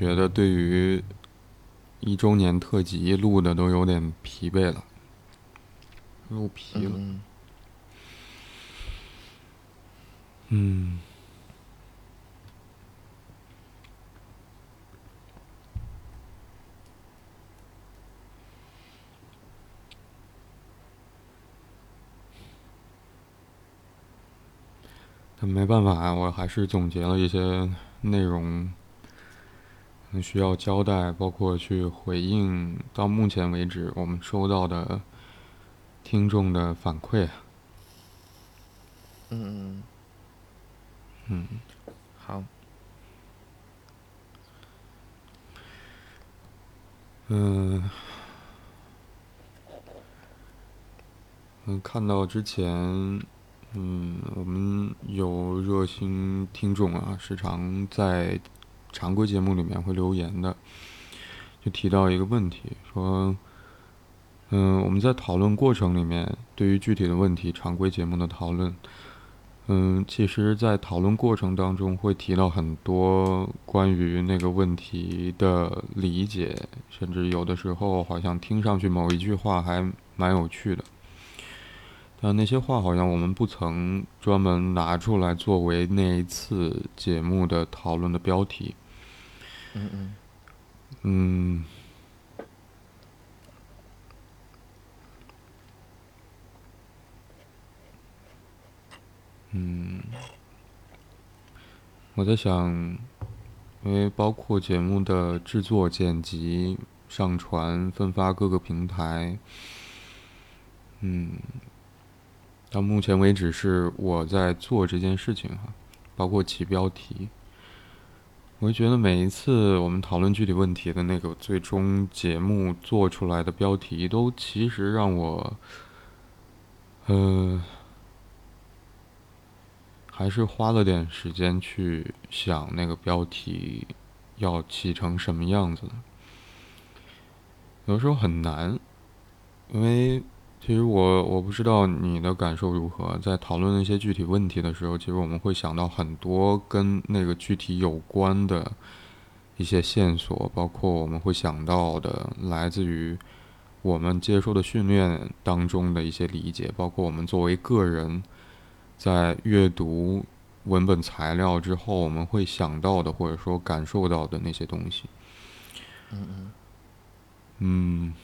觉得对于一周年特辑录的都有点疲惫了，录疲了。嗯嗯，但没办法，我还是总结了一些内容，嗯需要交代，包括去回应到目前为止我们收到的听众的反馈。嗯嗯嗯，好，嗯，嗯，看到之前，嗯，我们有热心听众啊，时常在常规节目里面会留言的，就提到一个问题，说，嗯，我们在讨论过程里面，对于具体的问题，常规节目的讨论，嗯，其实，在讨论过程当中会提到很多关于那个问题的理解，甚至有的时候好像听上去某一句话还蛮有趣的，但那些话好像我们不曾专门拿出来作为那一次节目的讨论的标题。嗯嗯嗯，我在想，因为包括节目的制作、剪辑、上传、分发各个平台，嗯，到目前为止是我在做这件事情哈，包括起标题。我会觉得每一次我们讨论具体问题的那个最终节目做出来的标题，都其实让我，呃，还是花了点时间去想那个标题要起成什么样子的。有时候很难，因为其实我我不知道你的感受如何，在讨论那些具体问题的时候，其实我们会想到很多跟那个具体有关的一些线索，包括我们会想到的来自于我们接受的训练当中的一些理解，包括我们作为个人在阅读文本材料之后，我们会想到的或者说感受到的那些东西。嗯嗯嗯，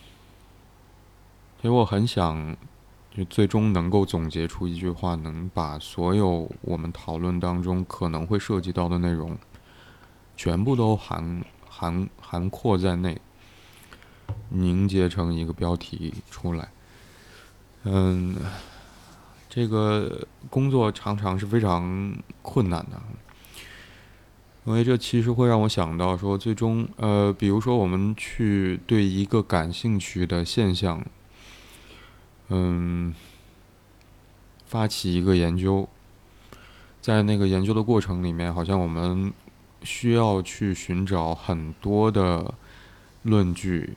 所以我很想，就最终能够总结出一句话，能把所有我们讨论当中可能会涉及到的内容，全部都含含涵括在内，凝结成一个标题出来。嗯，这个工作常常是非常困难的。因为这其实会让我想到说，最终，呃，比如说我们去对一个感兴趣的现象，嗯，发起一个研究，在那个研究的过程里面，好像我们需要去寻找很多的论据，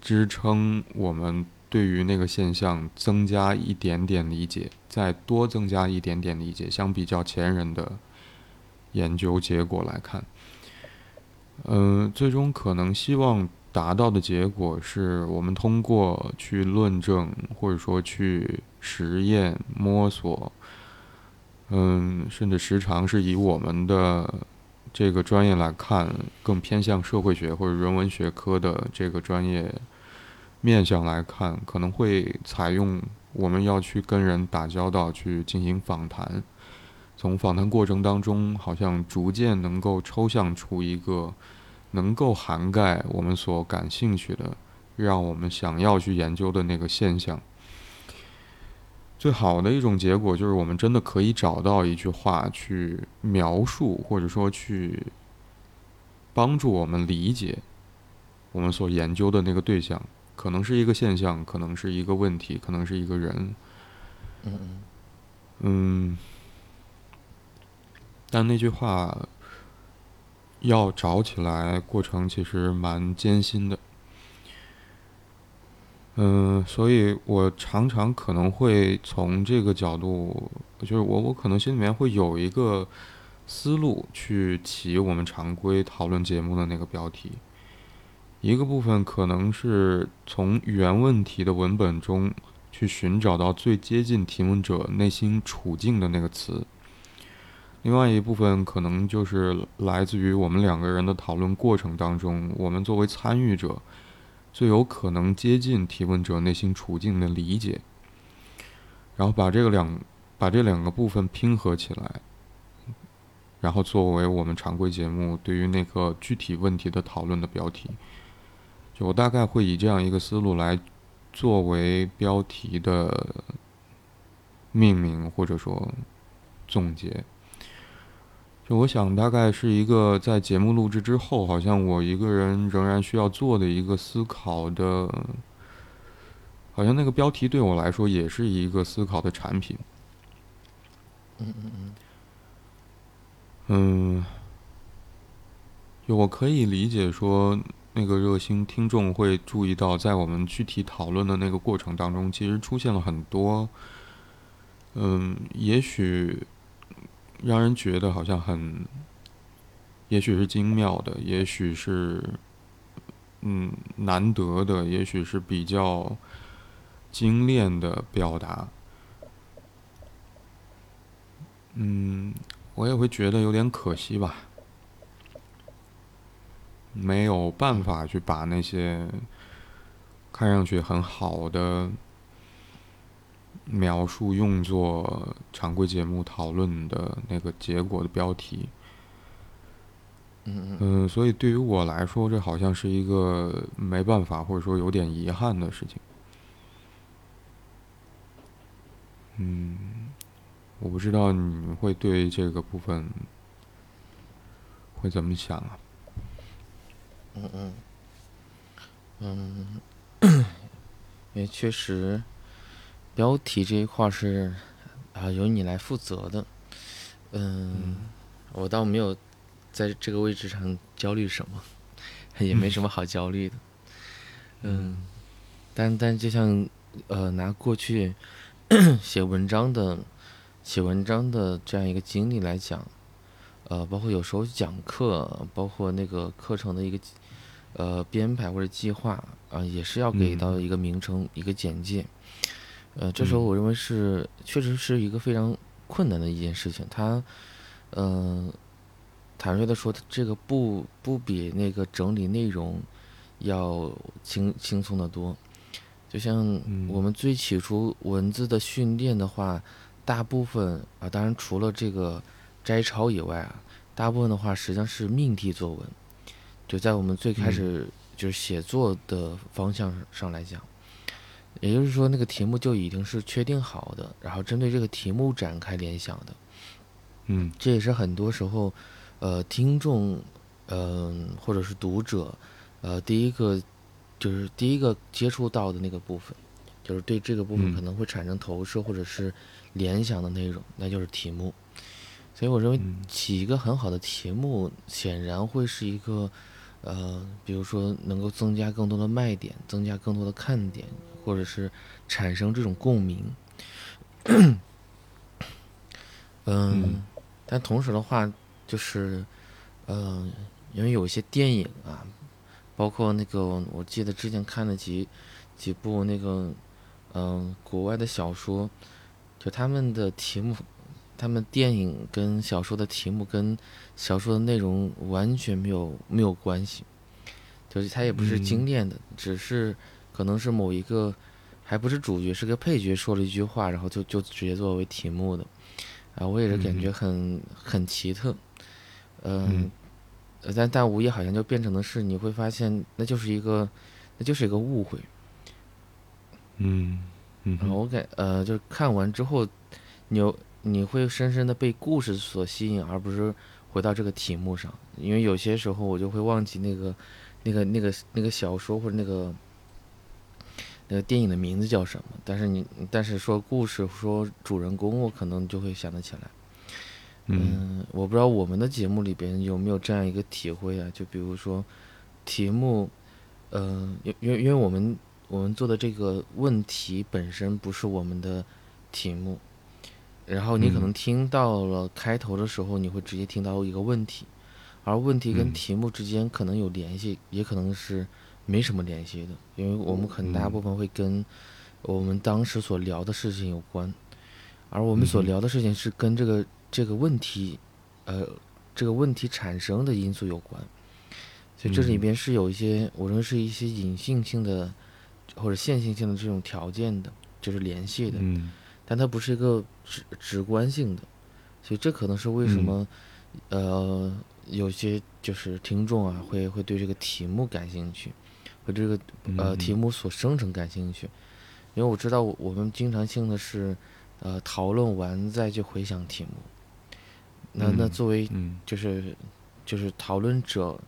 支撑我们对于那个现象增加一点点理解，再多增加一点点理解，相比较前人的。研究结果来看，嗯、最终可能希望达到的结果是我们通过去论证，或者说去实验摸索，嗯，甚至时常是以我们的这个专业来看，更偏向社会学或者人文学科的这个专业面向来看，可能会采用我们要去跟人打交道，去进行访谈。从访谈过程当中，好像逐渐能够抽象出一个能够涵盖我们所感兴趣的、让我们想要去研究的那个现象。最好的一种结果就是，我们真的可以找到一句话去描述，或者说去帮助我们理解我们所研究的那个对象，可能是一个现象，可能是一个问题，可能是一个人。嗯嗯嗯，但那句话要找起来，过程其实蛮艰辛的。嗯，所以我常常可能会从这个角度，就是我我可能心里面会有一个思路去起我们常规讨论节目的那个标题。一个部分可能是从原问题的文本中去寻找到最接近提问者内心处境的那个词，另外一部分可能就是来自于我们两个人的讨论过程当中，我们作为参与者最有可能接近提问者内心处境的理解，然后把这个两把这两个部分拼合起来，然后作为我们常规节目对于那个具体问题的讨论的标题。就我大概会以这样一个思路来作为标题的命名，或者说总结。就我想，大概是一个在节目录制之后，好像我一个人仍然需要做的一个思考的，好像那个标题对我来说也是一个思考的产品。嗯嗯嗯。嗯，就我可以理解说。那个热心听众会注意到，在我们具体讨论的那个过程当中，其实出现了很多，嗯，也许让人觉得好像很，也许是精妙的，也许是嗯难得的，也许是比较精炼的表达。嗯，我也会觉得有点可惜吧。没有办法去把那些看上去很好的描述用作常规节目讨论的那个结果的标题。嗯嗯。所以对于我来说，这好像是一个没办法，或者说有点遗憾的事情。嗯，我不知道你会对这个部分会怎么想啊？嗯嗯嗯，也确实，标题这一块是啊由你来负责的。嗯，我倒没有在这个位置上焦虑什么，也没什么好焦虑的。嗯，但但就像呃拿过去 写文章的写文章的这样一个经历来讲，呃，包括有时候讲课，包括那个课程的一个。呃，编排或者计划啊，也是要给到一个名称、一个简介。呃，这时候我认为是确实是一个非常困难的一件事情。它，嗯，坦率的说，这个不不比那个整理内容要轻轻松的多。就像我们最起初文字的训练的话，大部分啊，当然除了这个摘抄以外啊，大部分的话实际上是命题作文。就在我们最开始就是写作的方向上来讲，也就是说，那个题目就已经是确定好的，然后针对这个题目展开联想的。嗯，这也是很多时候，呃，听众，嗯，或者是读者，呃，第一个就是第一个接触到的那个部分，就是对这个部分可能会产生投射或者是联想的内容，那就是题目。所以我认为起一个很好的题目，显然会是一个。呃，比如说能够增加更多的卖点，增加更多的看点，或者是产生这种共鸣。嗯，但同时的话，就是，呃，因为有一些电影啊，包括那个，我记得之前看了几几部那个，嗯，国外的小说，就他们的题目。他们电影跟小说的题目跟小说的内容完全没有没有关系，就是它也不是精炼的，只是可能是某一个还不是主角是个配角说了一句话，然后就就直接作为题目的，啊，我也是感觉很很奇特，嗯，但但无疑好像就变成的是你会发现那就是一个那就是一个误会，嗯嗯，然后我感呃就是看完之后你又。你会深深的被故事所吸引，而不是回到这个题目上。因为有些时候我就会忘记那个、那个、那个、那个小说或者那个、那个电影的名字叫什么。但是你，但是说故事、说主人公，我可能就会想得起来。嗯，我不知道我们的节目里边有没有这样一个体会啊？就比如说题目，嗯，因因为因为我们我们做的这个问题本身不是我们的题目。然后你可嗯能听到了开头的时候，你会直接听到一个问题，而问题跟嗯题目之间可能有联系，也可能是没什么联系的，因为我们很大嗯部分会跟我们当时所聊的事情有关，而我们所聊的事情是跟这个这个问题，呃，这个问题产生的因素有关，所以这里嗯边是有一些，我认为是一些隐性性的或者线性性的这种条件的，就是联系的。嗯。但它不是一个直直观性的，所以这可能是为什嗯。么，呃，有些就是听众啊会会对这个题目感兴趣，会对这个呃嗯。题目所生成感兴趣，因为我知道我我们经常性的是，呃，讨论完再去回想题目，那那嗯作为嗯。就是就是讨论者，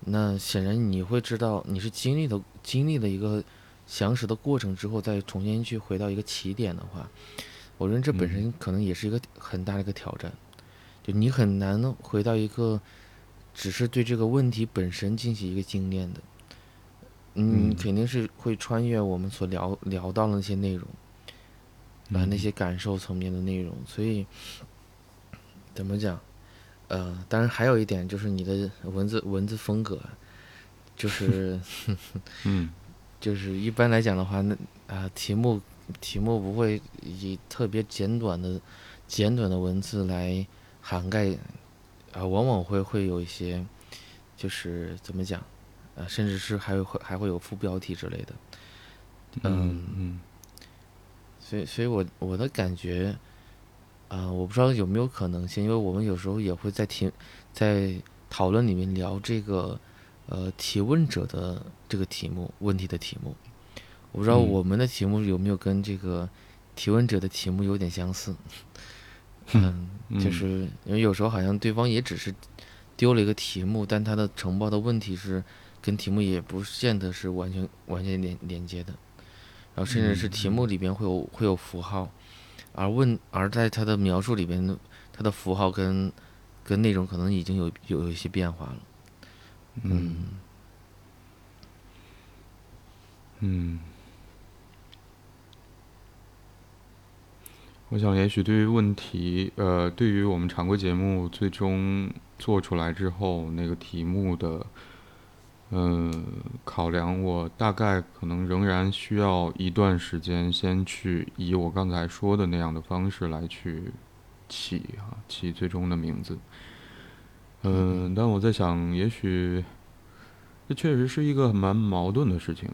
那显然你会知道你是经历的经历了一个详实的过程之后，再重新去回到一个起点的话，我认为这本身可能也是一个很大的一个挑战，就你很难回到一个只是对这个问题本身进行一个精炼的，嗯，嗯。肯定是会穿越我们所聊聊到的那些内容，啊、那嗯些感受层面的内容，所以怎么讲？呃，当然还有一点就是你的文字文字风格，就是嗯。就是一般来讲的话，那啊、题目题目不会以特别简短的简短的文字来涵盖，啊、往往会会有一些就是怎么讲，啊，甚至是还会还会有副标题之类的，嗯嗯。所以所以我我的感觉，啊、我不知道有没有可能性，因为我们有时候也会在提在讨论里面聊这个呃提问者的这个题目问题的题目，我不知道嗯。我们的题目有没有跟这个提问者的题目有点相似，嗯，就嗯是因为有时候好像对方也只是丢了一个题目，但他的承包的问题是跟题目也不见得是完全完全连连接的，然后甚至是题目里边会有会有符号，而问而在它的描述里边呢，他的符号跟跟内容可能已经有有有一些变化了，嗯。嗯，我想，也许对于问题，呃，对于我们常规节目最终做出来之后那个题目的，嗯、考量，我大概可能仍然需要一段时间，先去以我刚才说的那样的方式来去起啊，起最终的名字。嗯，但我在想，也许这确实是一个蛮矛盾的事情。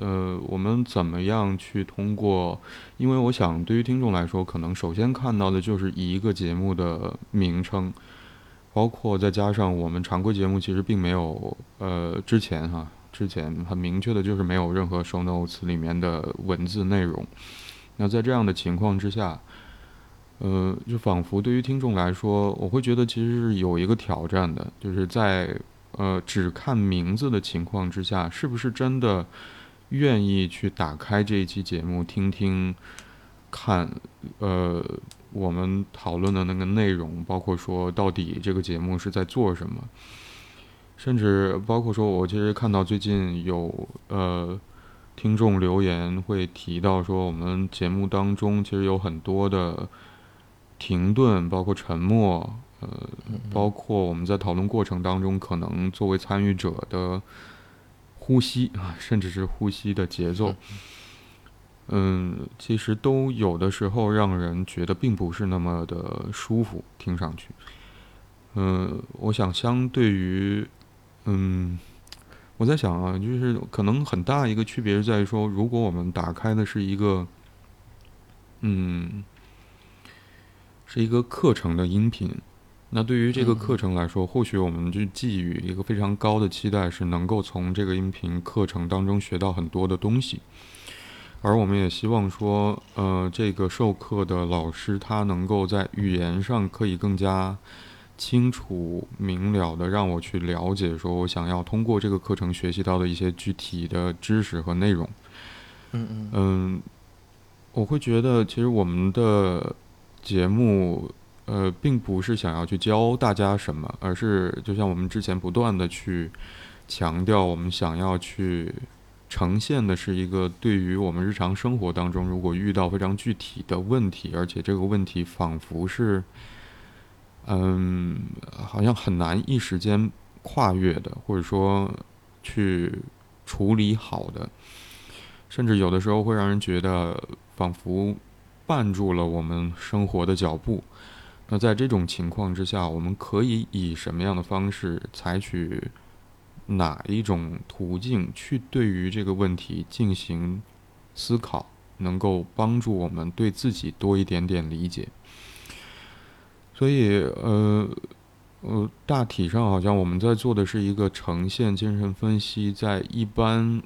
呃，我们怎么样去通过？因为我想，对于听众来说，可能首先看到的就是一个节目的名称，包括再加上我们常规节目其实并没有，呃，之前哈，之前很明确的就是没有任何 show notes 里面的文字内容。那在这样的情况之下，呃，就仿佛对于听众来说，我会觉得其实是有一个挑战的，就是在呃只看名字的情况之下，是不是真的愿意去打开这一期节目听听看？呃，我们讨论的那个内容，包括说到底这个节目是在做什么，甚至包括说我其实看到最近有呃。听众留言会提到说，我们节目当中其实有很多的停顿，包括沉默，呃，包括我们在讨论过程当中可能作为参与者的呼吸啊，甚至是呼吸的节奏，嗯，其实都有的时候让人觉得并不是那么的舒服，听上去。嗯，我想相对于，嗯。我在想啊，就是可能很大一个区别是在于说，如果我们打开的是一个，嗯，是一个课程的音频，那对于这个课程来说，或许我们就寄予一个非常高的期待，是能够从这个音频课程当中学到很多的东西，而我们也希望说，呃，这个授课的老师他能够在语言上可以更加。清楚明了的让我去了解，说我想要通过这个课程学习到的一些具体的知识和内容。嗯嗯嗯，我会觉得其实我们的节目，呃，并不是想要去教大家什么，而是就像我们之前不断的去强调，我们想要去呈现的是一个对于我们日常生活当中，如果遇到非常具体的问题，而且这个问题仿佛是，嗯，好像很难一时间跨越的，或者说去处理好的，甚至有的时候会让人觉得仿佛绊住了我们生活的脚步。那在这种情况之下，我们可以以什么样的方式采取？哪一种途径去对于这个问题进行思考，能够帮助我们对自己多一点点理解？所以，呃，呃，大体上好像我们在做的是一个呈现精神分析，在一般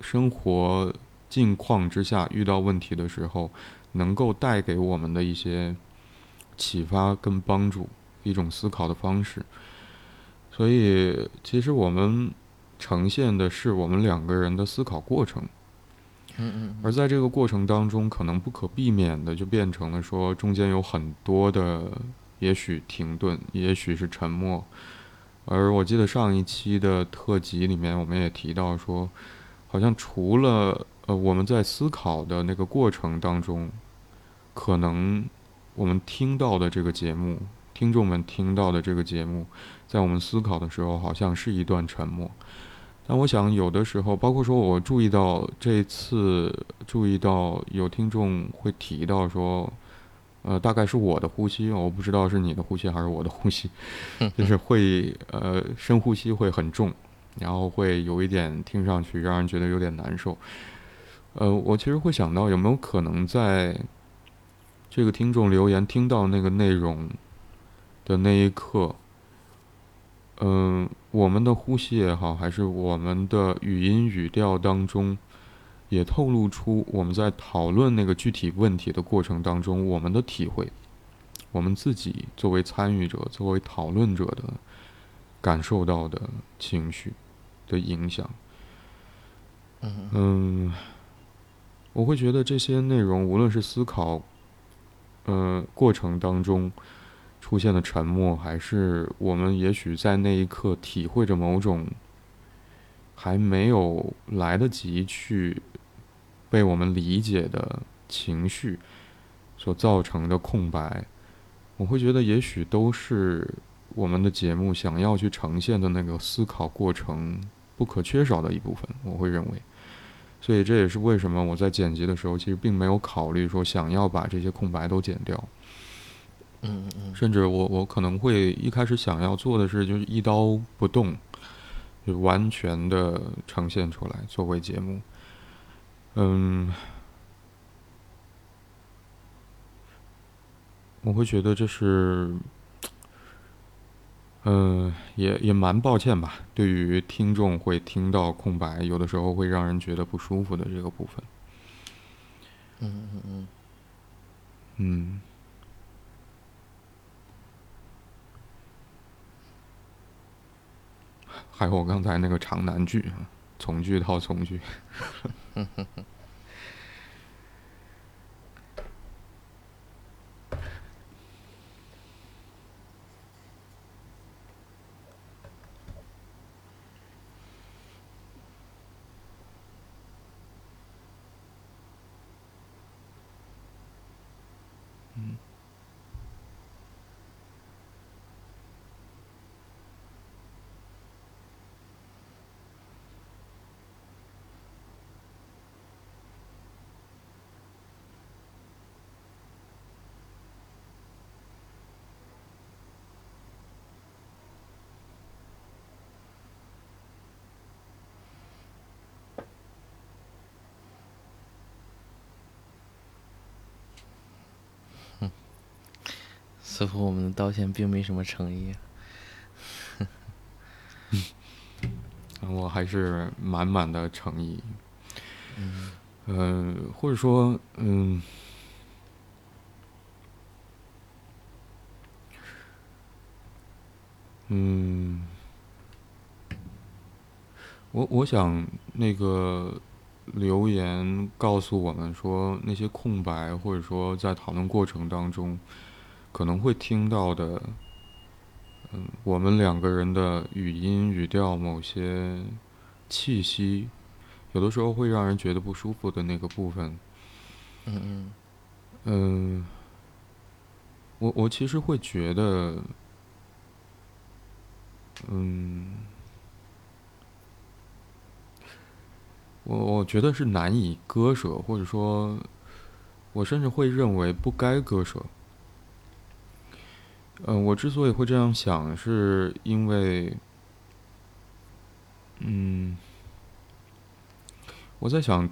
生活境况之下遇到问题的时候，能够带给我们的一些启发跟帮助，一种思考的方式。所以，其实我们呈现的是我们两个人的思考过程。嗯嗯。而在这个过程当中，可能不可避免的就变成了说，中间有很多的，也许停顿，也许是沉默。而我记得上一期的特辑里面，我们也提到说，好像除了呃我们在思考的那个过程当中，可能我们听到的这个节目。听众们听到的这个节目，在我们思考的时候，好像是一段沉默。但我想，有的时候，包括说我注意到这次注意到有听众会提到说，呃，大概是我的呼吸，我不知道是你的呼吸还是我的呼吸，就是会呃深呼吸会很重，然后会有一点听上去让人觉得有点难受。呃，我其实会想到有没有可能在这个听众留言听到那个内容。的那一刻，嗯，我们的呼吸也好，还是我们的语音语调当中，也透露出我们在讨论那个具体问题的过程当中，我们的体会，我们自己作为参与者、作为讨论者的感受到的情绪的影响。嗯，我会觉得这些内容，无论是思考，呃，过程当中。出现的沉默，还是我们也许在那一刻体会着某种还没有来得及去被我们理解的情绪所造成的空白，我会觉得也许都是我们的节目想要去呈现的那个思考过程不可缺少的一部分。我会认为，所以这也是为什么我在剪辑的时候，其实并没有考虑说想要把这些空白都剪掉。嗯嗯甚至我我可能会一开始想要做的是，就是一刀不动，就完全的呈现出来作为节目。嗯，我会觉得这是，嗯，也也蛮抱歉吧，对于听众会听到空白，有的时候会让人觉得不舒服的这个部分。嗯嗯嗯。嗯。还有我刚才那个长难句，从句套从句。似乎我们的道歉并没什么诚意。我还是满满的诚意。嗯。呃，或者说，嗯，嗯，我我想那个留言告诉我们说，那些空白，或者说在讨论过程当中。可能会听到的，嗯，我们两个人的语音语调某些气息，有有的时候会让人觉得不舒服的那个部分，嗯嗯嗯，我我其实会觉得，嗯，我我觉得是难以割舍，或者说，我甚至会认为不该割舍。嗯，我之所以会这样想，是因为，嗯，我在想，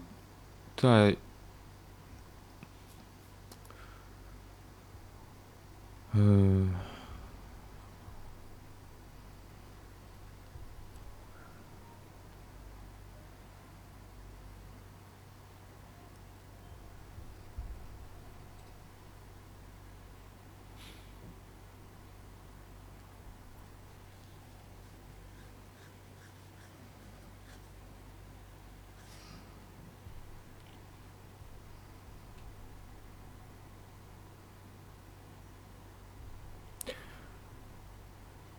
在，嗯。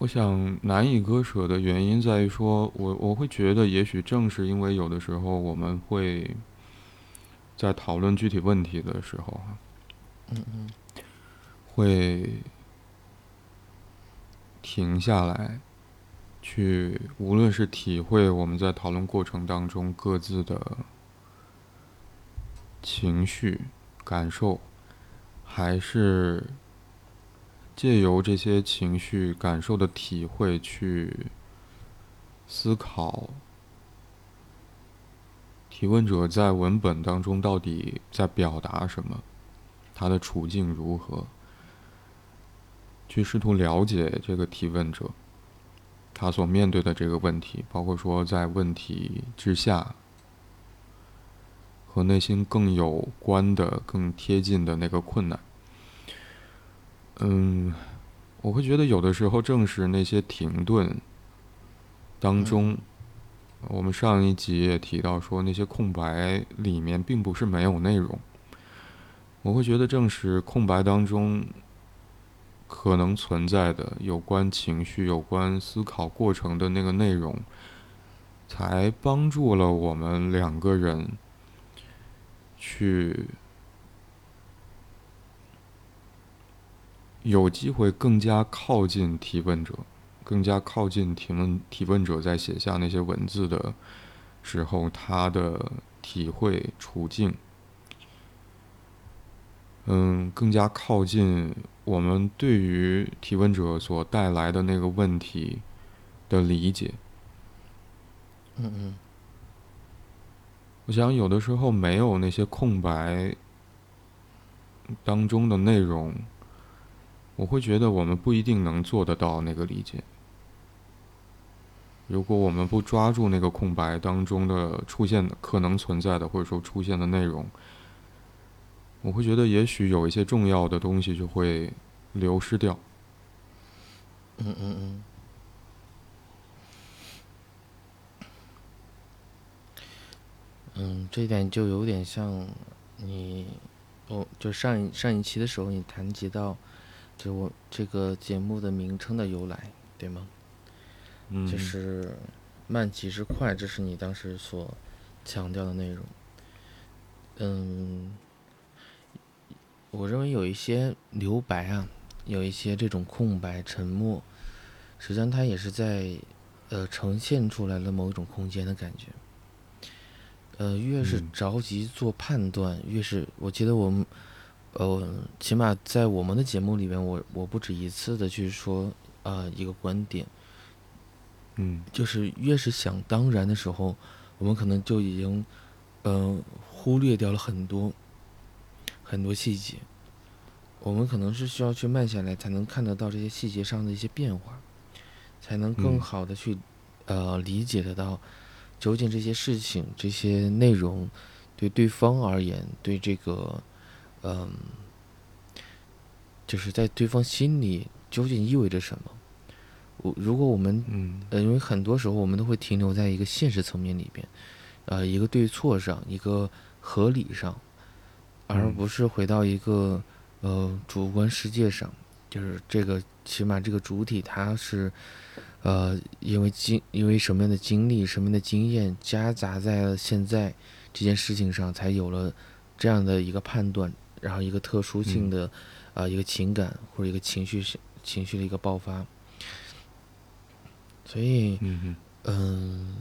我想难以割舍的原因在于说，我我会觉得，也许正是因为有的时候我们会，在讨论具体问题的时候，嗯嗯，会停下来，去无论是体会我们在讨论过程当中各自的情绪感受，还是。借由这些情绪感受的体会去思考，提问者在文本当中到底在表达什么，他的处境如何，去试图了解这个提问者，他所面对的这个问题，包括说在问题之下和内心更有关的、更贴近的那个困难。嗯，我会觉得有的时候正是那些停顿当中，我们上一集也提到说，那些空白里面并不是没有内容。我会觉得正是空白当中可能存在的有关情绪、有关思考过程的那个内容，才帮助了我们两个人去。有机会更加靠近提问者，更加靠近提问提问者在写下那些文字的时候，他的体会处境，嗯，更加靠近我们对于提问者所带来的那个问题的理解。嗯嗯，我想有的时候没有那些空白当中的内容。我会觉得我们不一定能做得到那个理解。如果我们不抓住那个空白当中的出现的可能存在的或者说出现的内容，我会觉得也许有一些重要的东西就会流失掉。嗯嗯嗯。嗯，这一点就有点像你，哦，就上一上一期的时候你谈及到。就我这个节目的名称的由来，对吗？嗯。就是慢即是快，这是你当时所强调的内容。嗯，我认为有一些留白啊，有一些这种空白、沉默，实际上它也是在呃呈现出来了某一种空间的感觉。呃，越是着急做判断，越是我记得我们。呃，起码在我们的节目里面，我我不止一次的去说，呃，一个观点，嗯，就是越是想当然的时候，我们可能就已经，嗯，忽略掉了很多很多细节，我们可能是需要去慢下来，才能看得到这些细节上的一些变化，才能更好的去，呃，理解得到，究竟这些事情、这些内容，对对方而言，对这个。嗯，就是在对方心里究竟意味着什么？我如果我们嗯，呃，因为很多时候我们都会停留在一个现实层面里边，呃，一个对错上，一个合理上，而不是回到一个呃主观世界上，就是这个起码这个主体它是，呃，因为经因为什么样的经历、什么样的经验夹杂在了现在这件事情上，才有了这样的一个判断，然后一个特殊性的啊、一个情感或者一个情绪性情绪的一个爆发。所以，嗯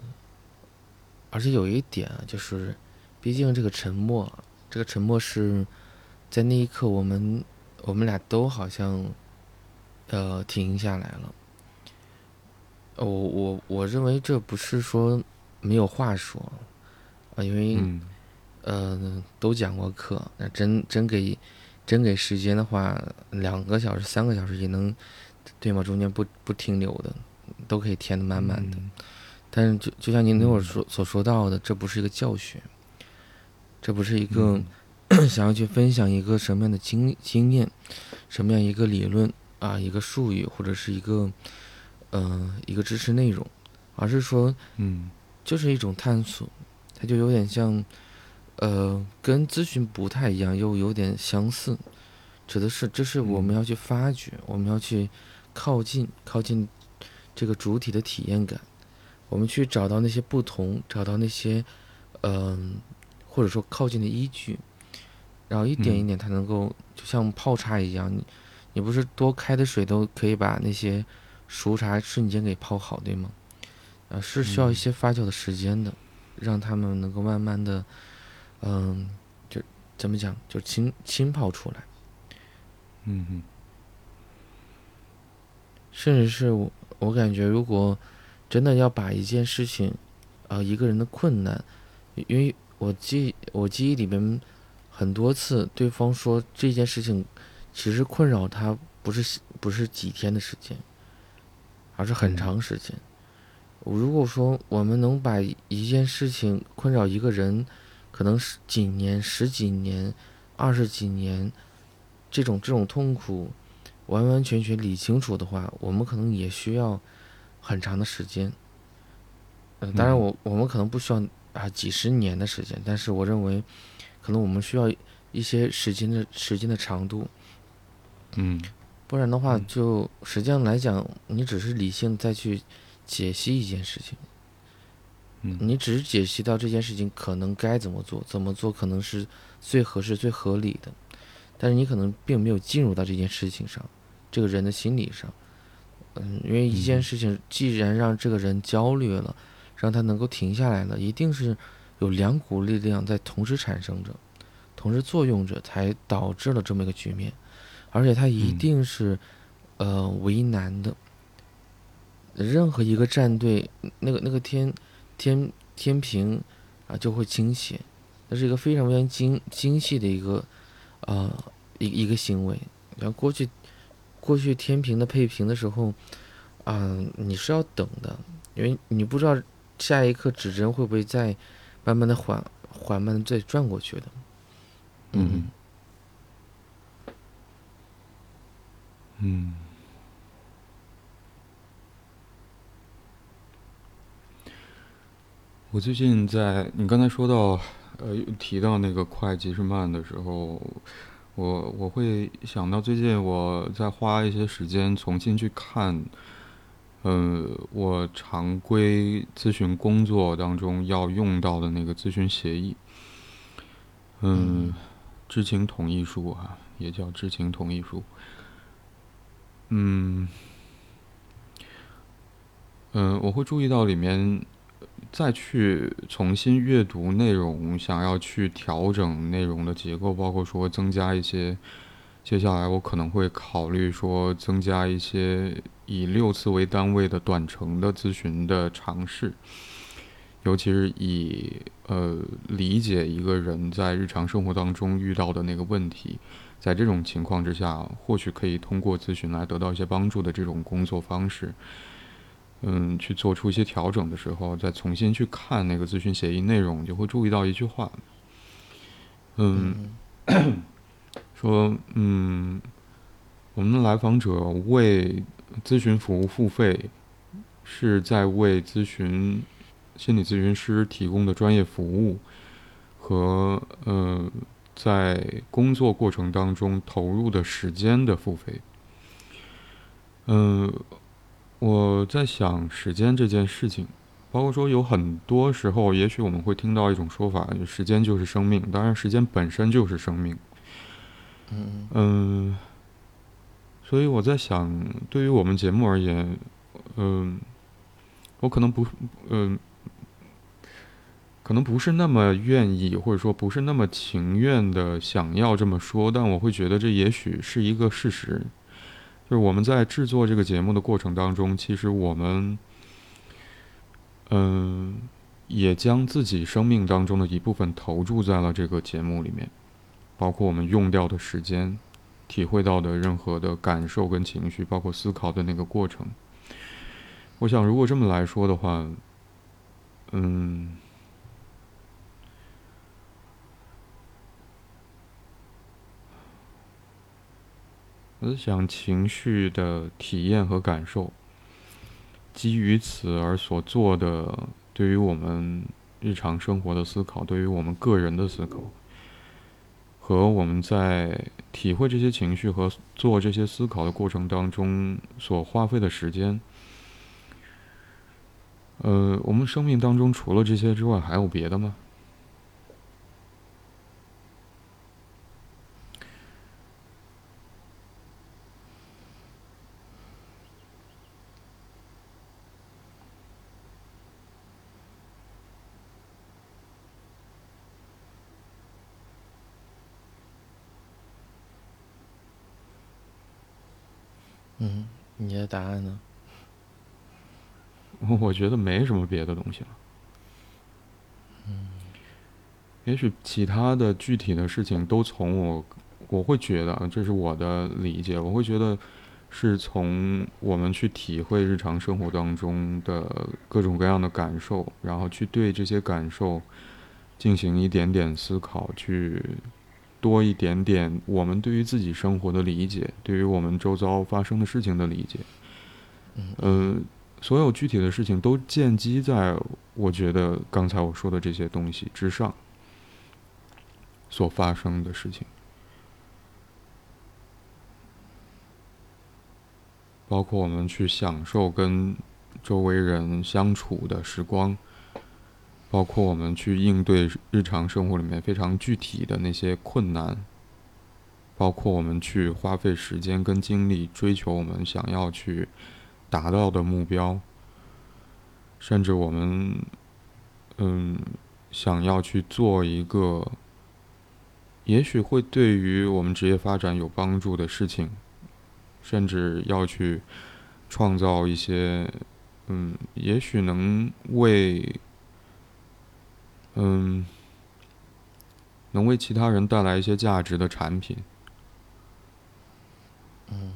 而且有一点啊，就是，毕竟这个沉默，这个沉默是在那一刻，我们我们俩都好像呃停下来了。呃我我我认为这不是说没有话说啊，因为嗯呃都讲过课，那真真给真给时间的话，两个小时、三个小时也能对吗？中间不不停留的，都可以填的满满的。嗯但是就就像您那会儿说所说到的，这不是一个教学，这不是一个 想要去分享一个什么样的经经验，什么样一个理论啊，一个术语或者是一个呃一个知识内容，而是说嗯就是一种探索，它就有点像呃跟咨询不太一样，又有点相似，指的是这是我们嗯要去发掘，我们要去靠近靠近这个主体的体验感。我们去找到那些不同，找到那些，嗯、或者说靠近的依据，然后一点一嗯点，它能够就像泡茶一样，你你不是多开的水都可以把那些熟茶瞬间给泡好，对吗？啊，是需要一嗯些发酵的时间的，让他们能够慢慢的，嗯，就怎么讲，就浸浸泡出来。嗯哼甚至是我我感觉，如果真的要把一件事情，啊、一个人的困难，因为我记我记忆里边很多次，对方说这件事情其实困扰他不是不是几天的时间，而是很嗯长时间。如果说我们能把一件事情困扰一个人，可能是几年、十几年、二十几年，这种这种痛苦，完完全全理清楚的话，我们可能也需要很长的时间。呃，当然嗯。我我们可能不需要啊几十年的时间，但是我认为，可能我们需要一些时间的时间的长度，嗯。不然的话，嗯。就实际上来讲，你只是理性再去解析一件事情，嗯。你只是解析到这件事情可能该怎么做，怎么做可能是最合适、最合理的，但是你可能并没有进入到这件事情上，这个人的心理上，嗯，因为一件嗯。事情既然让这个人焦虑了，让他能够停下来了，一定是有两股力量在同时产生着，同时作用着，才导致了这么一个局面，而且他一嗯。定是、呃为难的。任何一个战队，那个那个天天天平啊就会倾斜，那是一个非常非常精精细的一个呃一一个行为。然后过去过去天平的配平的时候，啊、你是要等的，因为你不知道下一刻指针会不会再慢慢的缓缓慢的再转过去的。嗯嗯。我最近在你刚才说到，呃，提到那个快即是慢的时候，我我会想到最近我在花一些时间重新去看，呃，我常规咨询工作当中要用到的那个咨询协议，嗯，知情同意书啊，也叫知情同意书，嗯，嗯，我会注意到里面再去重新阅读内容，想要去调整内容的结构，包括说增加一些，接下来我可能会考虑说增加一些以六次为单位的短程的咨询的尝试，尤其是以呃理解一个人在日常生活当中遇到的那个问题，在这种情况之下，或许可以通过咨询来得到一些帮助的这种工作方式。嗯，去做出一些调整的时候，再重新去看那个咨询协议内容，就会注意到一句话，嗯，说，嗯，我们的来访者为咨询服务付费，是在为咨询心理咨询师提供的专业服务和呃在工作过程当中投入的时间的付费。嗯，我在想时间这件事情，包括说有很多时候，也许我们会听到一种说法，时间就是生命。当然，时间本身就是生命。嗯嗯，所以我在想，对于我们节目而言，嗯，我可能不，嗯，可能不是那么愿意，或者说不是那么情愿的想要这么说，但我会觉得这也许是一个事实。就是我们在制作这个节目的过程当中，其实我们，嗯，也将自己生命当中的一部分投注在了这个节目里面，包括我们用掉的时间，体会到的任何的感受跟情绪，包括思考的那个过程。我想，如果这么来说的话，嗯。我想情绪的体验和感受，基于此而所做的，对于我们日常生活的思考，对于我们个人的思考，和我们在体会这些情绪和做这些思考的过程当中所花费的时间，呃，我们生命当中除了这些之外，还有别的吗？嗯，你的答案呢？我觉得没什么别的东西了。嗯，也许其他的具体的事情都从我，我会觉得这是我的理解，我会觉得是从我们去体会日常生活当中的各种各样的感受，然后去对这些感受进行一点点思考，去。多一点点，我们对于自己生活的理解，对于我们周遭发生的事情的理解，嗯，所有具体的事情都建基在我觉得刚才我说的这些东西之上所发生的事情，包括我们去享受跟周围人相处的时光。包括我们去应对日常生活里面非常具体的那些困难，包括我们去花费时间跟精力追求我们想要去达到的目标，甚至我们嗯想要去做一个也许会对于我们职业发展有帮助的事情，甚至要去创造一些嗯也许能为。嗯，能为其他人带来一些价值的产品，嗯，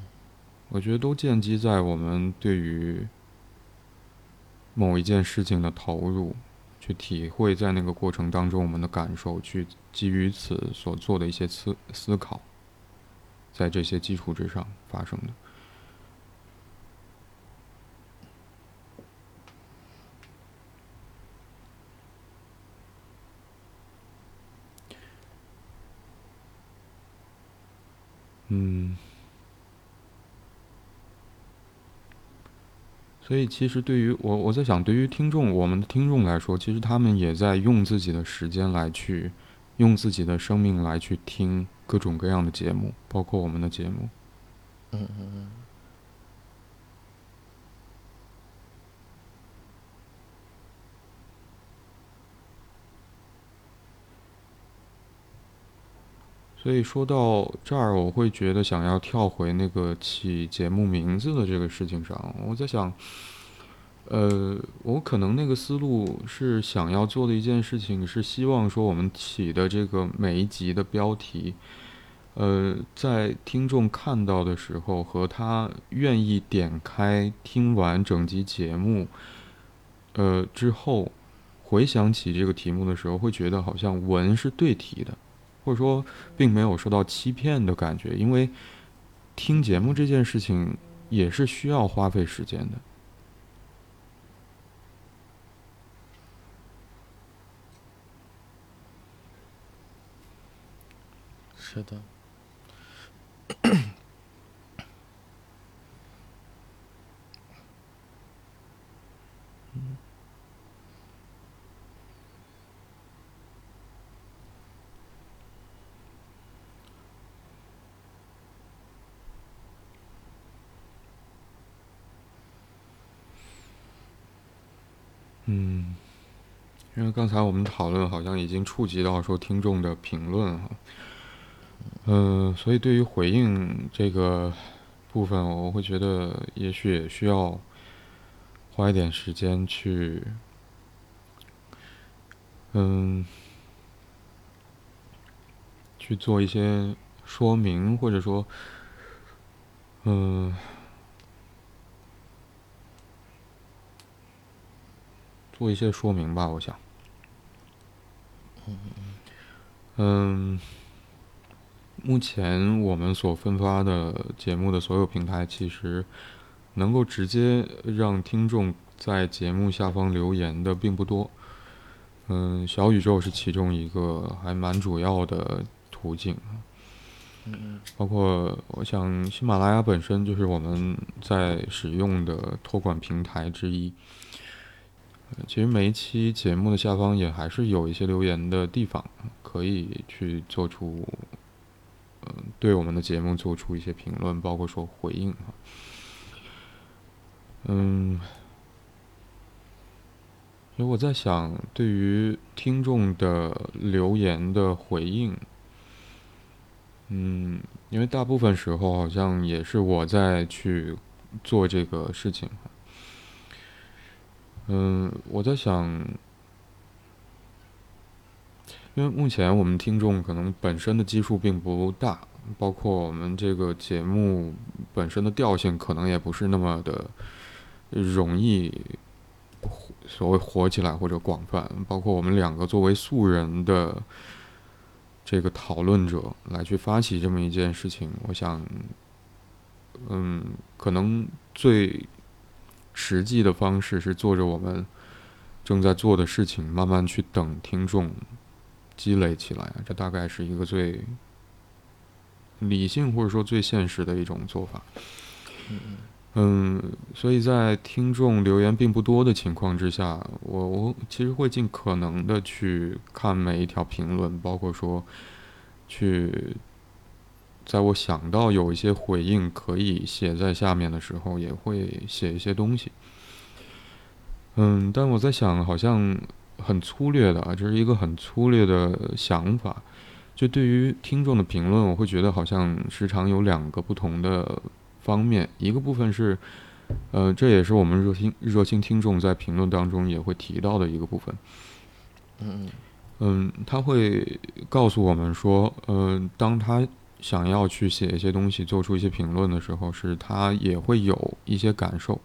我觉得都建基在我们对于某一件事情的投入，去体会在那个过程当中我们的感受，去基于此所做的一些思思考，在这些基础之上发生的。嗯，所以其实对于我，我在想，对于听众，我们的听众来说，其实他们也在用自己的时间来去，用自己的生命来去听各种各样的节目，包括我们的节目。嗯嗯嗯。所以说到这儿，我会觉得想要跳回那个起节目名字的这个事情上。我在想，呃，我可能那个思路是想要做的一件事情，是希望说我们起的这个每一集的标题，呃，在听众看到的时候和他愿意点开听完整集节目，呃之后回想起这个题目的时候，会觉得好像文是对题的。或者说，并没有受到欺骗的感觉，因为听节目这件事情也是需要花费时间的。是的。嗯，因为刚才我们讨论好像已经触及到说听众的评论哈，嗯，所以对于回应这个部分，我会觉得也许也需要花一点时间去，嗯，去做一些说明，或者说，嗯。做一些说明吧，我想。嗯目前我们所分发的节目的所有平台，其实能够直接让听众在节目下方留言的并不多。嗯，小宇宙是其中一个还蛮主要的途径。嗯包括我想，喜马拉雅本身就是我们在使用的托管平台之一。其实每一期节目的下方也还是有一些留言的地方，可以去做出，嗯，对我们的节目做出一些评论，包括说回应哈。嗯，因为我在想，对于听众的留言的回应，嗯，因为大部分时候好像也是我在去做这个事情。嗯，我在想，因为目前我们听众可能本身的基数并不大，包括我们这个节目本身的调性可能也不是那么的容易所谓火起来或者广泛，包括我们两个作为素人的这个讨论者来去发起这么一件事情，我想，嗯，可能最。实际的方式是做着我们正在做的事情，慢慢去等听众积累起来。这大概是一个最理性或者说最现实的一种做法。嗯，所以在听众留言并不多的情况之下，我我其实会尽可能的去看每一条评论，包括说去。在我想到有一些回应可以写在下面的时候，也会写一些东西。嗯，但我在想，好像很粗略的啊，这是一个很粗略的想法。就对于听众的评论，我会觉得好像时常有两个不同的方面。一个部分是，呃，这也是我们热心热心听众在评论当中也会提到的一个部分。嗯嗯，他会告诉我们说，呃，当他。想要去写一些东西，做出一些评论的时候，是他也会有一些感受。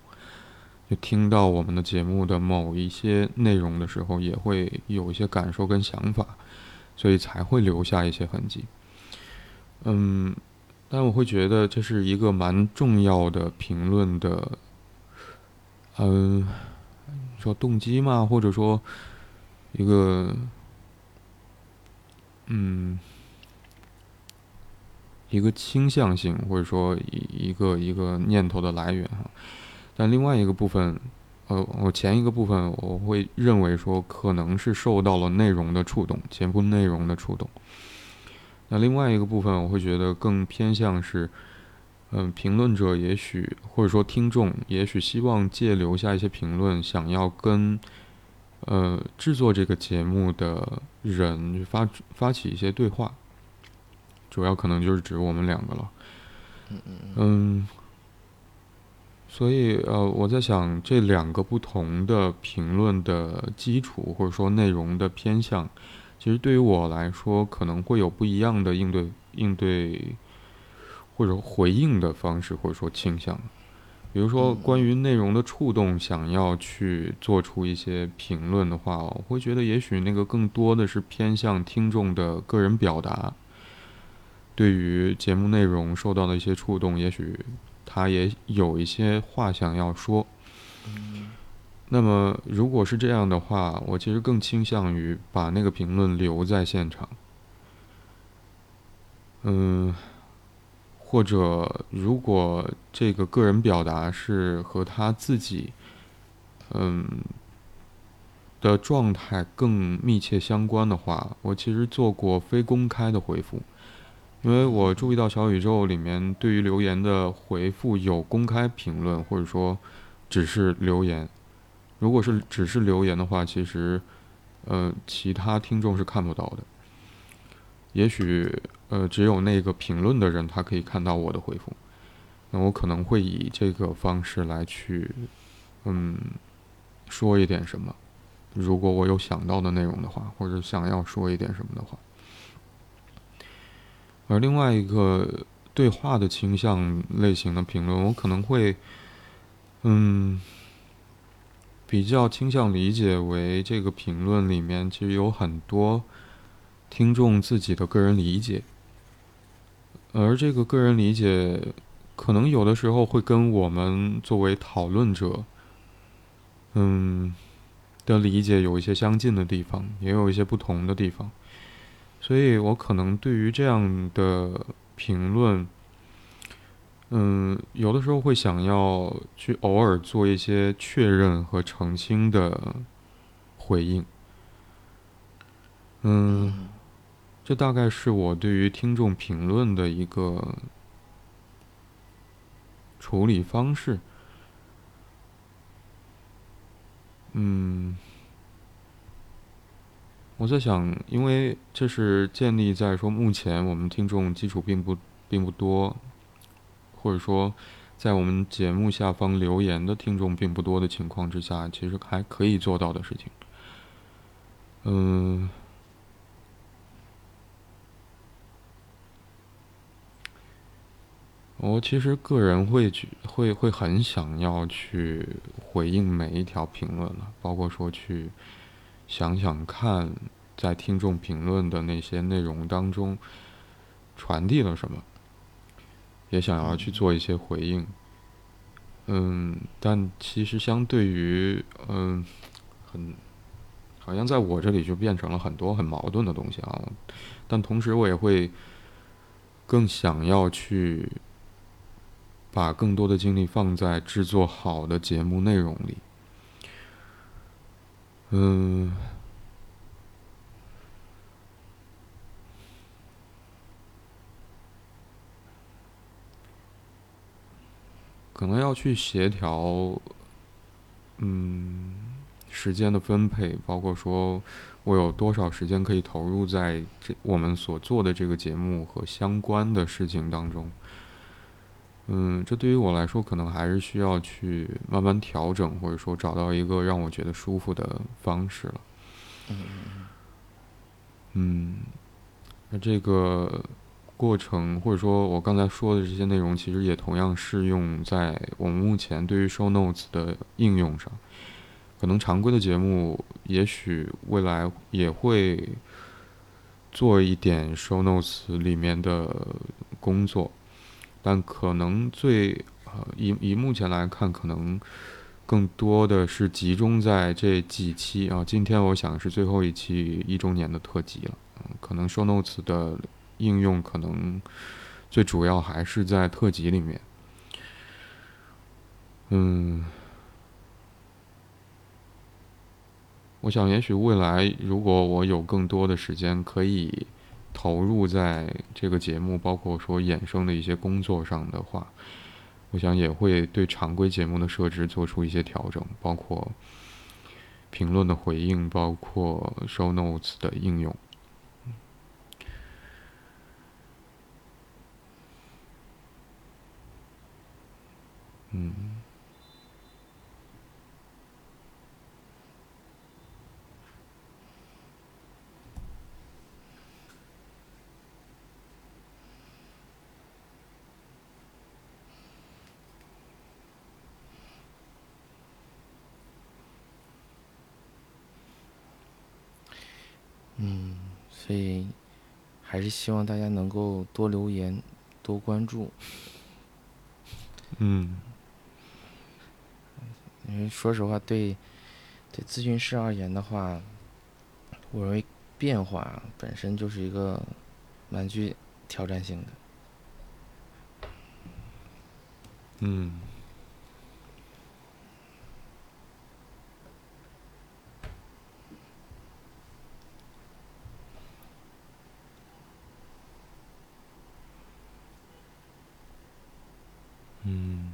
就听到我们的节目的某一些内容的时候，也会有一些感受跟想法，所以才会留下一些痕迹。嗯，但我会觉得这是一个蛮重要的评论的，嗯，说动机嘛，或者说一个，嗯。一个倾向性，或者说一一个一个念头的来源哈，但另外一个部分，呃，我前一个部分我会认为说可能是受到了内容的触动，节目内容的触动。那另外一个部分，我会觉得更偏向是，嗯，评论者也许或者说听众也许希望借留下一些评论，想要跟，呃，制作这个节目的人发发起一些对话。主要可能就是指我们两个了，嗯嗯嗯，所以呃，我在想这两个不同的评论的基础或者说内容的偏向，其实对于我来说可能会有不一样的应对应对或者回应的方式或者说倾向，比如说关于内容的触动，想要去做出一些评论的话，我会觉得也许那个更多的是偏向听众的个人表达。对于节目内容受到的一些触动，也许他也有一些话想要说。那么，如果是这样的话，我其实更倾向于把那个评论留在现场。嗯，或者如果这个个人表达是和他自己嗯的状态更密切相关的话，我其实做过非公开的回复。因为我注意到小宇宙里面对于留言的回复有公开评论，或者说只是留言。如果是只是留言的话，其实，呃，其他听众是看不到的。也许，呃，只有那个评论的人他可以看到我的回复。那我可能会以这个方式来去，嗯，说一点什么。如果我有想到的内容的话，或者想要说一点什么的话。而另外一个对话的倾向类型的评论，我可能会，嗯。比较倾向理解为这个评论里面其实有很多听众自己的个人理解，而这个个人理解可能有的时候会跟我们作为讨论者，嗯的理解有一些相近的地方，也有一些不同的地方，所以我可能对于这样的评论。嗯，有的时候会想要去偶尔做一些确认和澄清的回应。嗯，这大概是我对于听众评论的一个处理方式。嗯，我在想，因为这是建立在说目前我们听众基础并不并不多。或者说，在我们节目下方留言的听众并不多的情况之下，其实还可以做到的事情。嗯，我其实个人会去，会会很想要去回应每一条评论了，包括说去想想看，在听众评论的那些内容当中传递了什么。也想要去做一些回应，嗯，但其实相对于，嗯，很，好像在我这里就变成了很多很矛盾的东西啊。但同时，我也会更想要去把更多的精力放在制作好的节目内容里，嗯。可能要去协调，嗯，时间的分配，包括说我有多少时间可以投入在这我们所做的这个节目和相关的事情当中。嗯，这对于我来说，可能还是需要去慢慢调整，或者说找到一个让我觉得舒服的方式了。嗯，那这个。过程，或者说我刚才说的这些内容，其实也同样适用在我们目前对于 show notes 的应用上。可能常规的节目，也许未来也会做一点 show notes 里面的工作，但可能最呃以以目前来看，可能更多的是集中在这几期啊。今天我想是最后一期一周年的特辑了，嗯，可能 show notes 的。应用可能最主要还是在特辑里面。嗯，我想也许未来如果我有更多的时间可以投入在这个节目，包括说衍生的一些工作上的话，我想也会对常规节目的设置做出一些调整，包括评论的回应，包括 show notes 的应用。嗯，嗯，所以还是希望大家能够多留言，多关注。嗯。因为说实话，对对咨询师而言的话，我认为变化本身就是一个蛮具挑战性的。嗯。嗯。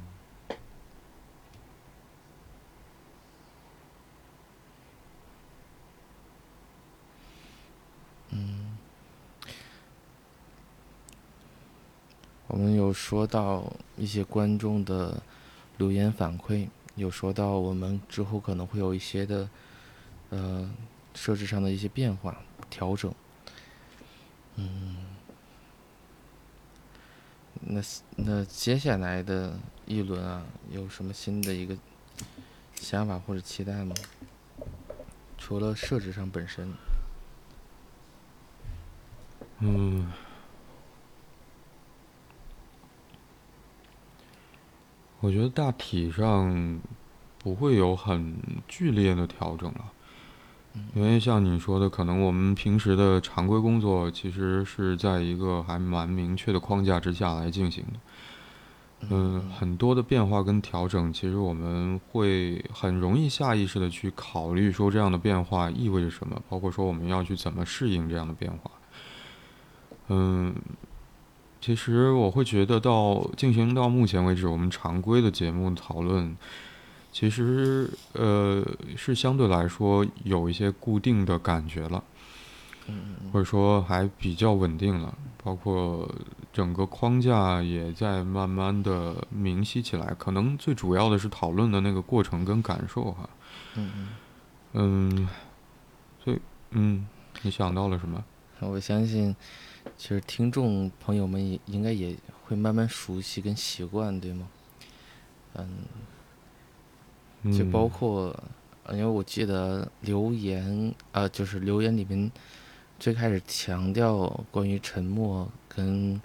我们说到一些观众的留言反馈，有说到我们之后可能会有一些的呃设置上的一些变化调整。嗯，那那接下来的一轮啊，有什么新的一个想法或者期待吗？除了设置上本身，嗯，我觉得大体上不会有很剧烈的调整了。因为像你说的，可能我们平时的常规工作其实是在一个还蛮明确的框架之下来进行的。嗯，很多的变化跟调整，其实我们会很容易下意识的去考虑说这样的变化意味着什么，包括说我们要去怎么适应这样的变化。嗯，其实我会觉得到进行到目前为止，我们常规的节目讨论。其实，呃，是相对来说有一些固定的感觉了，或者说还比较稳定了，包括整个框架也在慢慢的明晰起来。可能最主要的是讨论的那个过程跟感受哈。嗯嗯。嗯，所以，嗯，你想到了什么？我相信，其实听众朋友们也应该也会慢慢熟悉跟习惯，对吗？嗯。就包括，因为我记得留言，呃，就是留言里面最开始强调关于沉默跟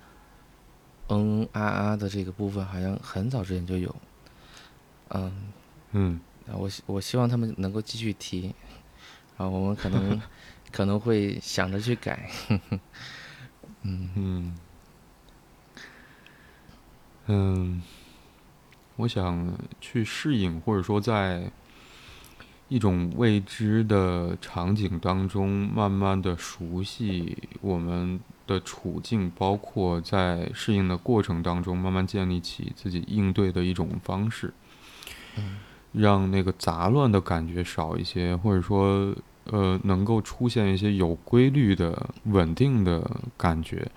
嗯啊啊的这个部分，好像很早之前就有，嗯嗯，我我希望他们能够继续提，啊，我们可能 可能会想着去改，嗯嗯嗯。我想去适应，或者说在一种未知的场景当中，慢慢的熟悉我们的处境，包括在适应的过程当中，慢慢建立起自己应对的一种方式，让那个杂乱的感觉少一些，或者说，呃，能够出现一些有规律的、稳定的感觉。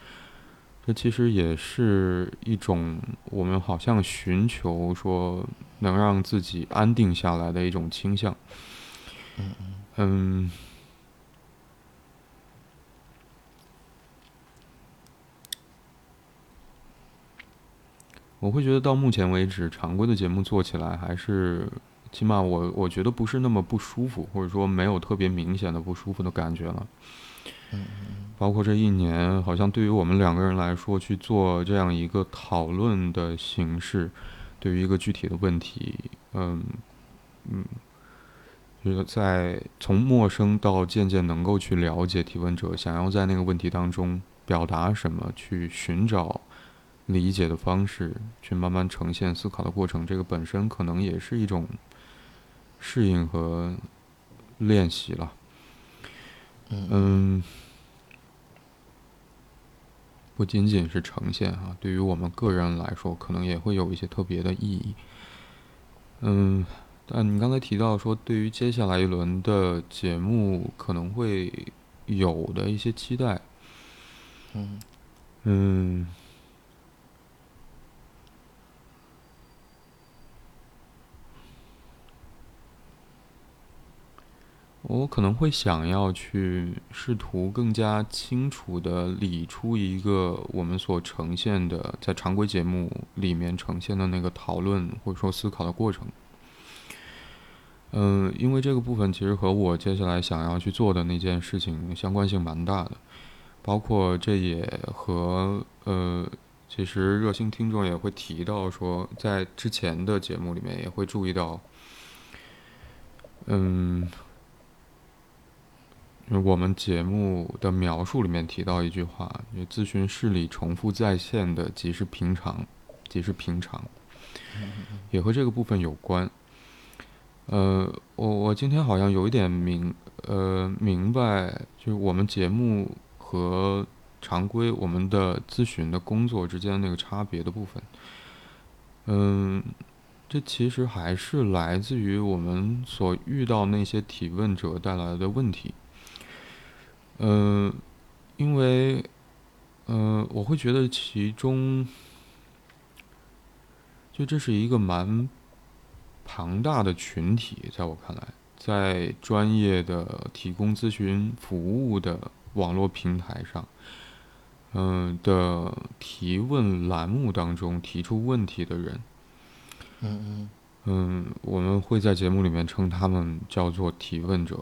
这其实也是一种我们好像寻求说能让自己安定下来的一种倾向。嗯嗯。我会觉得到目前为止，常规的节目做起来还是，起码我我觉得不是那么不舒服，或者说没有特别明显的不舒服的感觉了。嗯包括这一年，好像对于我们两个人来说，去做这样一个讨论的形式，对于一个具体的问题，嗯嗯，就是在从陌生到渐渐能够去了解提问者想要在那个问题当中表达什么，去寻找理解的方式，去慢慢呈现思考的过程，这个本身可能也是一种适应和练习了。嗯。不仅仅是呈现啊，对于我们个人来说，可能也会有一些特别的意义。嗯，但你刚才提到说，对于接下来一轮的节目可能会有的一些期待。嗯。嗯。我可能会想要去试图更加清楚的理出一个我们所呈现的在常规节目里面呈现的那个讨论或者说思考的过程。嗯，因为这个部分其实和我接下来想要去做的那件事情相关性蛮大的，包括这也和呃，其实热心听众也会提到说，在之前的节目里面也会注意到，嗯。我们节目的描述里面提到一句话：，就咨询室里重复在线的即是平常，即是平常，也和这个部分有关。呃，我我今天好像有一点明呃明白，就是我们节目和常规我们的咨询的工作之间那个差别的部分。嗯，这其实还是来自于我们所遇到那些提问者带来的问题。嗯，因为，嗯，我会觉得其中，就这是一个蛮庞大的群体，在我看来，在专业的提供咨询服务的网络平台上，嗯的提问栏目当中提出问题的人，嗯嗯。嗯，我们会在节目里面称他们叫做提问者，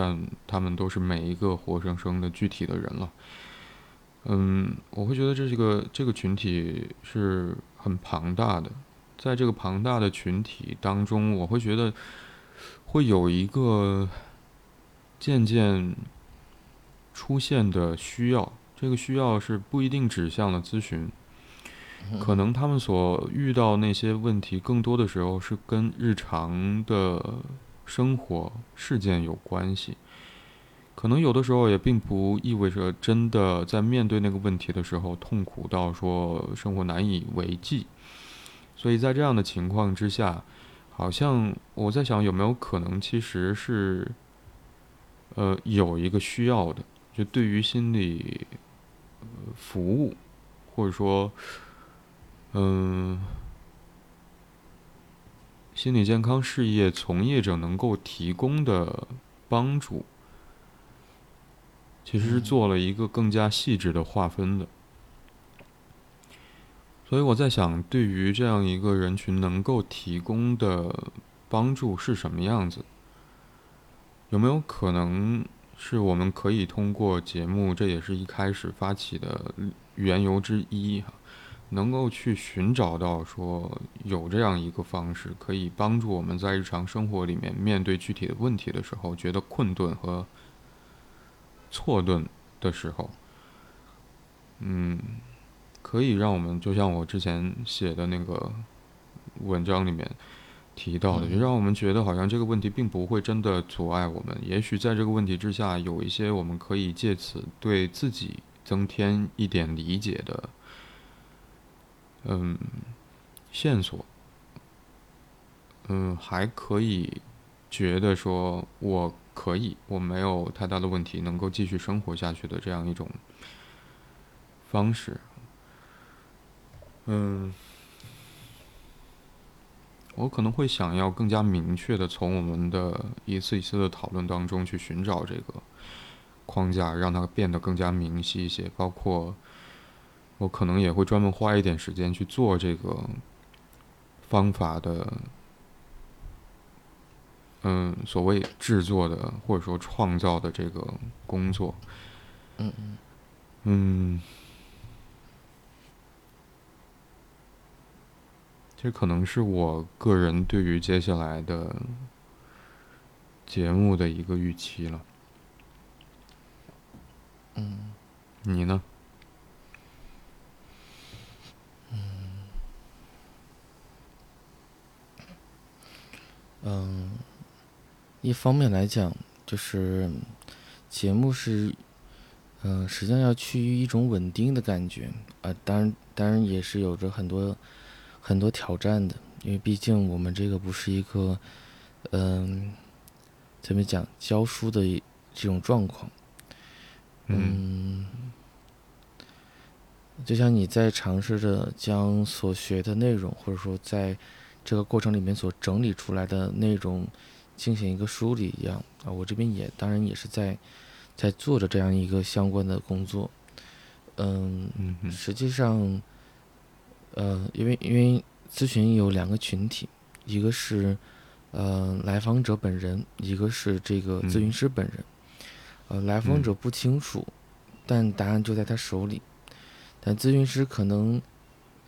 但他们都是每一个活生生的具体的人了。嗯，我会觉得这是个这个群体是很庞大的，在这个庞大的群体当中，我会觉得会有一个渐渐出现的需要，这个需要是不一定指向了咨询，可能他们所遇到那些问题，更多的时候是跟日常的生活事件有关系。可能有的时候也并不意味着真的在面对那个问题的时候痛苦到说生活难以为继，所以在这样的情况之下，好像我在想有没有可能其实是，呃，有一个需要的，就对于心理服务，或者说，嗯，心理健康事业从业者能够提供的帮助。其实是做了一个更加细致的划分的，所以我在想，对于这样一个人群能够提供的帮助是什么样子？有没有可能是我们可以通过节目，这也是一开始发起的缘由之一哈，能够去寻找到说有这样一个方式，可以帮助我们在日常生活里面面对具体的问题的时候，觉得困顿和。错顿的时候，嗯，可以让我们就像我之前写的那个文章里面提到的，就让我们觉得好像这个问题并不会真的阻碍我们。也许在这个问题之下，有一些我们可以借此对自己增添一点理解的，嗯，线索。嗯，还可以觉得说我。可以，我没有太大的问题，能够继续生活下去的这样一种方式。嗯，我可能会想要更加明确的从我们的一次一次的讨论当中去寻找这个框架，让它变得更加明晰一些。包括我可能也会专门花一点时间去做这个方法的。嗯，所谓制作的或者说创造的这个工作，嗯嗯，嗯，这可能是我个人对于接下来的节目的一个预期了。嗯，你呢？嗯，嗯。一方面来讲，就是节目是，嗯，实际上要趋于一种稳定的感觉啊。当然，当然也是有着很多很多挑战的，因为毕竟我们这个不是一个，嗯，怎么讲教书的这种状况。嗯，就像你在尝试着将所学的内容，或者说在这个过程里面所整理出来的内容。进行一个梳理一样啊，我这边也当然也是在在做着这样一个相关的工作，嗯，实际上，呃，因为因为咨询有两个群体，一个是呃来访者本人，一个是这个咨询师本人，呃，来访者不清楚，但答案就在他手里，但咨询师可能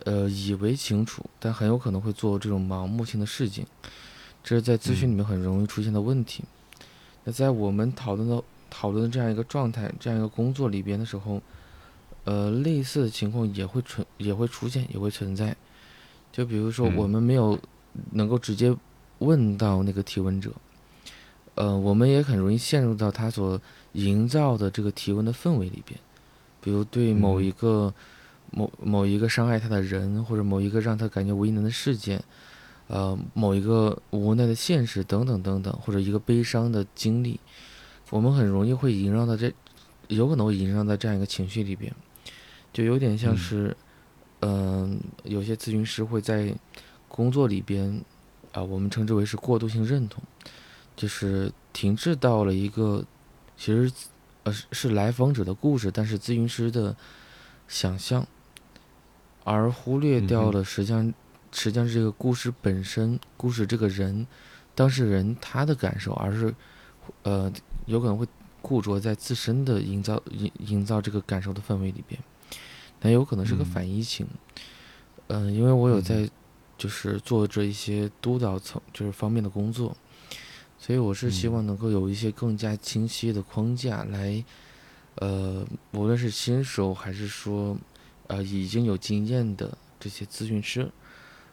呃以为清楚，但很有可能会做这种盲目性的事情。这是在咨询里面很容易出现的问题。那在我们讨论的讨论的这样一个状态、这样一个工作里边的时候，呃，类似的情况也会存、也会出现、也会存在。就比如说，我们没有能够直接问到那个提问者，呃，我们也很容易陷入到他所营造的这个提问的氛围里边。比如对某一个某某一个伤害他的人，或者某一个让他感觉为难的事件。呃，某一个无奈的现实等等等等，或者一个悲伤的经历，我们很容易会萦绕到这，有可能会萦绕在这样一个情绪里边，就有点像是，嗯，有些咨询师会在工作里边，啊，我们称之为是过渡性认同，就是停滞到了一个，其实，呃，是来访者的故事，但是咨询师的想象，而忽略掉了实际上，实际上是这个故事本身，故事这个人，当事人他的感受，而是，呃，有可能会固着在自身的营造营营造这个感受的氛围里边，那有可能是个反移情，嗯，因为我有在。就是做着一些督导层就是方面的工作，所以我是希望能够有一些更加清晰的框架来，呃，无论是新手还是说，呃，已经有经验的这些咨询师，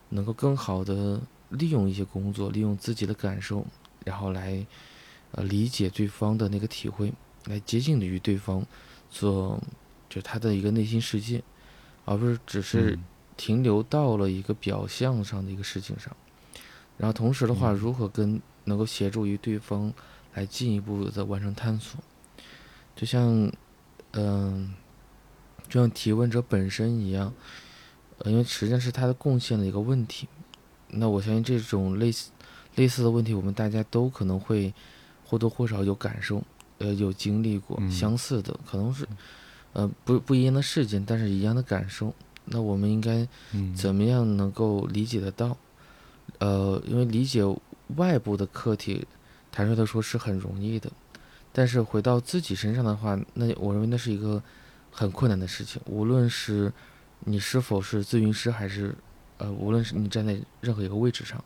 能够更好的利用一些工作，利用自己的感受，然后来，呃，理解对方的那个体会，来接近于对方，做就他的一个内心世界，而不是只是。停留到了一个表象上的一个事情上，然后同时的话，如何跟能够协助于对方来进一步的完成探索，就像，嗯，就像提问者本身一样，呃，因为实际上是他的贡献的一个问题，那我相信这种类似类似的问题，我们大家都可能会或多或少有感受，呃，有经历过相似的，可能是，呃，不不一样的事件，但是一样的感受。那我们应该怎么样能够理解得到？呃，因为理解外部的客体，坦率的说是很容易的，但是回到自己身上的话，那我认为那是一个很困难的事情。无论是你是否是咨询师，还是呃，无论是你站在任何一个位置上，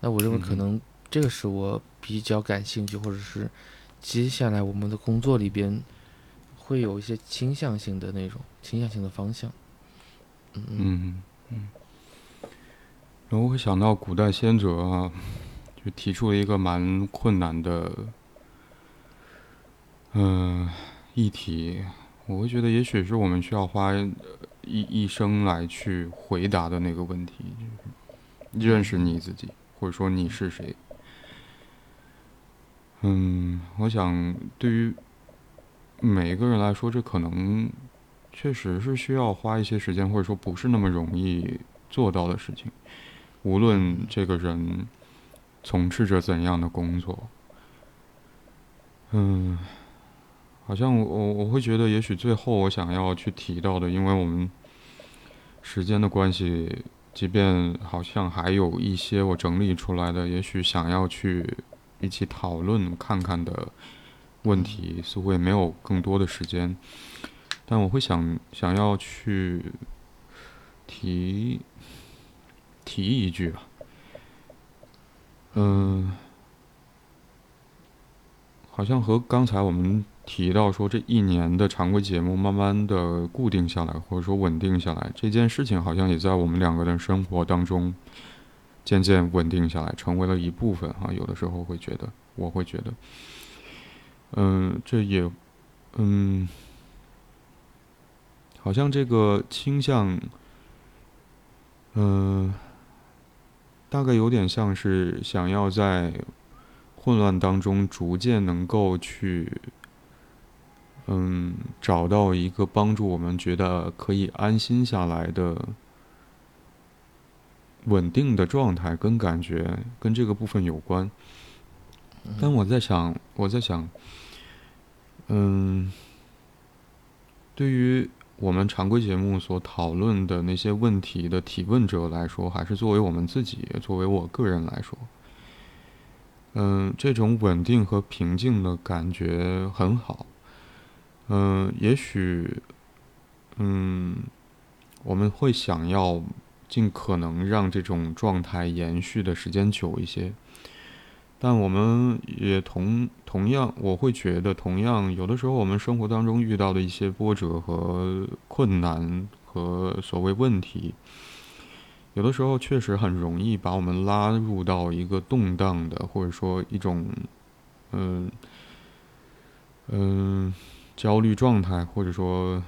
那我认为可能这个是我比较感兴趣，或者是接下来我们的工作里边会有一些倾向性的那种倾向性的方向。嗯嗯嗯，然后我会想到古代先哲啊，就提出了一个蛮困难的，嗯，议题。我会觉得，也许是我们需要花一一生来去回答的那个问题，就是认识你自己，或者说你是谁。嗯，我想对于每一个人来说，这可能。确实是需要花一些时间，或者说不是那么容易做到的事情。无论这个人从事着怎样的工作，嗯，好像我我会觉得，也许最后我想要去提到的，因为我们时间的关系，即便好像还有一些我整理出来的，也许想要去一起讨论看看的问题，似乎也没有更多的时间。但我会想想要去提提一句吧，嗯，好像和刚才我们提到说这一年的常规节目慢慢的固定下来，或者说稳定下来，这件事情好像也在我们两个人生活当中渐渐稳定下来，成为了一部分啊。有的时候会觉得，我会觉得，嗯，这也，嗯。好像这个倾向，嗯，大概有点像是想要在混乱当中逐渐能够去，嗯，找到一个帮助我们觉得可以安心下来的稳定的状态跟感觉，跟这个部分有关。但我在想，我在想，嗯，对于。我们常规节目所讨论的那些问题的提问者来说，还是作为我们自己，作为我个人来说，嗯，这种稳定和平静的感觉很好。嗯，也许，嗯，我们会想要尽可能让这种状态延续的时间久一些。但我们也同同样，我会觉得，同样有的时候，我们生活当中遇到的一些波折和困难和所谓问题，有的时候确实很容易把我们拉入到一个动荡的，或者说一种嗯嗯焦虑状态，或者说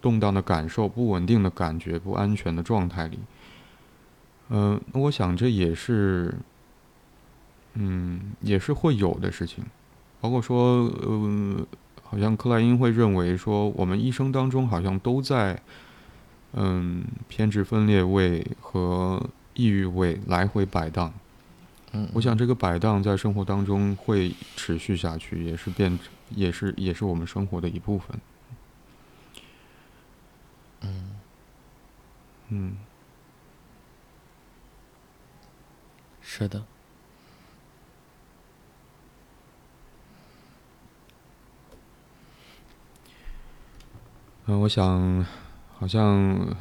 动荡的感受、不稳定的感觉、不安全的状态里。嗯，那我想这也是。嗯，也是会有的事情，包括说，呃，好像克莱因会认为说，我们一生当中好像都在嗯，偏执分裂位和抑郁位来回摆荡。嗯，我想这个摆荡在生活当中会持续下去，也是变，也是也是我们生活的一部分。嗯嗯，是的。嗯，我想，好像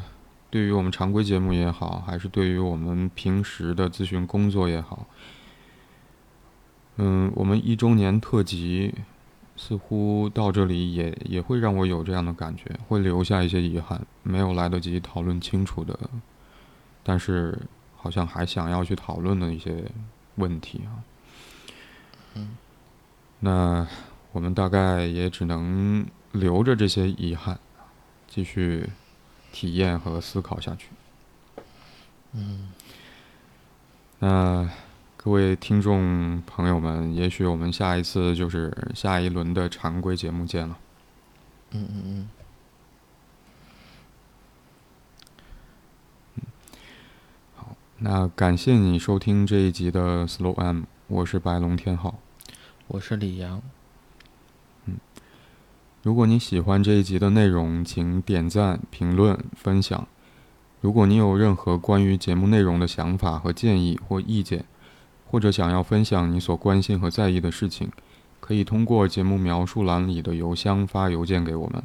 对于我们常规节目也好，还是对于我们平时的咨询工作也好，嗯，我们一周年特辑似乎到这里也也会让我有这样的感觉，会留下一些遗憾，没有来得及讨论清楚的，但是好像还想要去讨论的一些问题啊。嗯，那我们大概也只能留着这些遗憾。继续体验和思考下去。嗯，那各位听众朋友们，也许我们下一次就是下一轮的常规节目见了。嗯嗯嗯。好，那感谢你收听这一集的 Slow M，我是白龙天浩，我是李阳。如果你喜欢这一集的内容，请点赞、评论、分享。如果你有任何关于节目内容的想法和建议或意见，或者想要分享你所关心和在意的事情，可以通过节目描述栏里的邮箱发邮件给我们。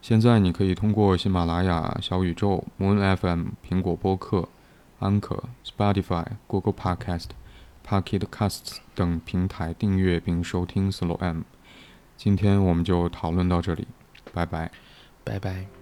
现在你可以通过喜马拉雅、小宇宙、Moon FM、苹果播客、Anchor、Spotify、Google Podcast、Pocket Casts 等平台订阅并收听 Slow M。今天我们就讨论到这里，拜拜，拜拜。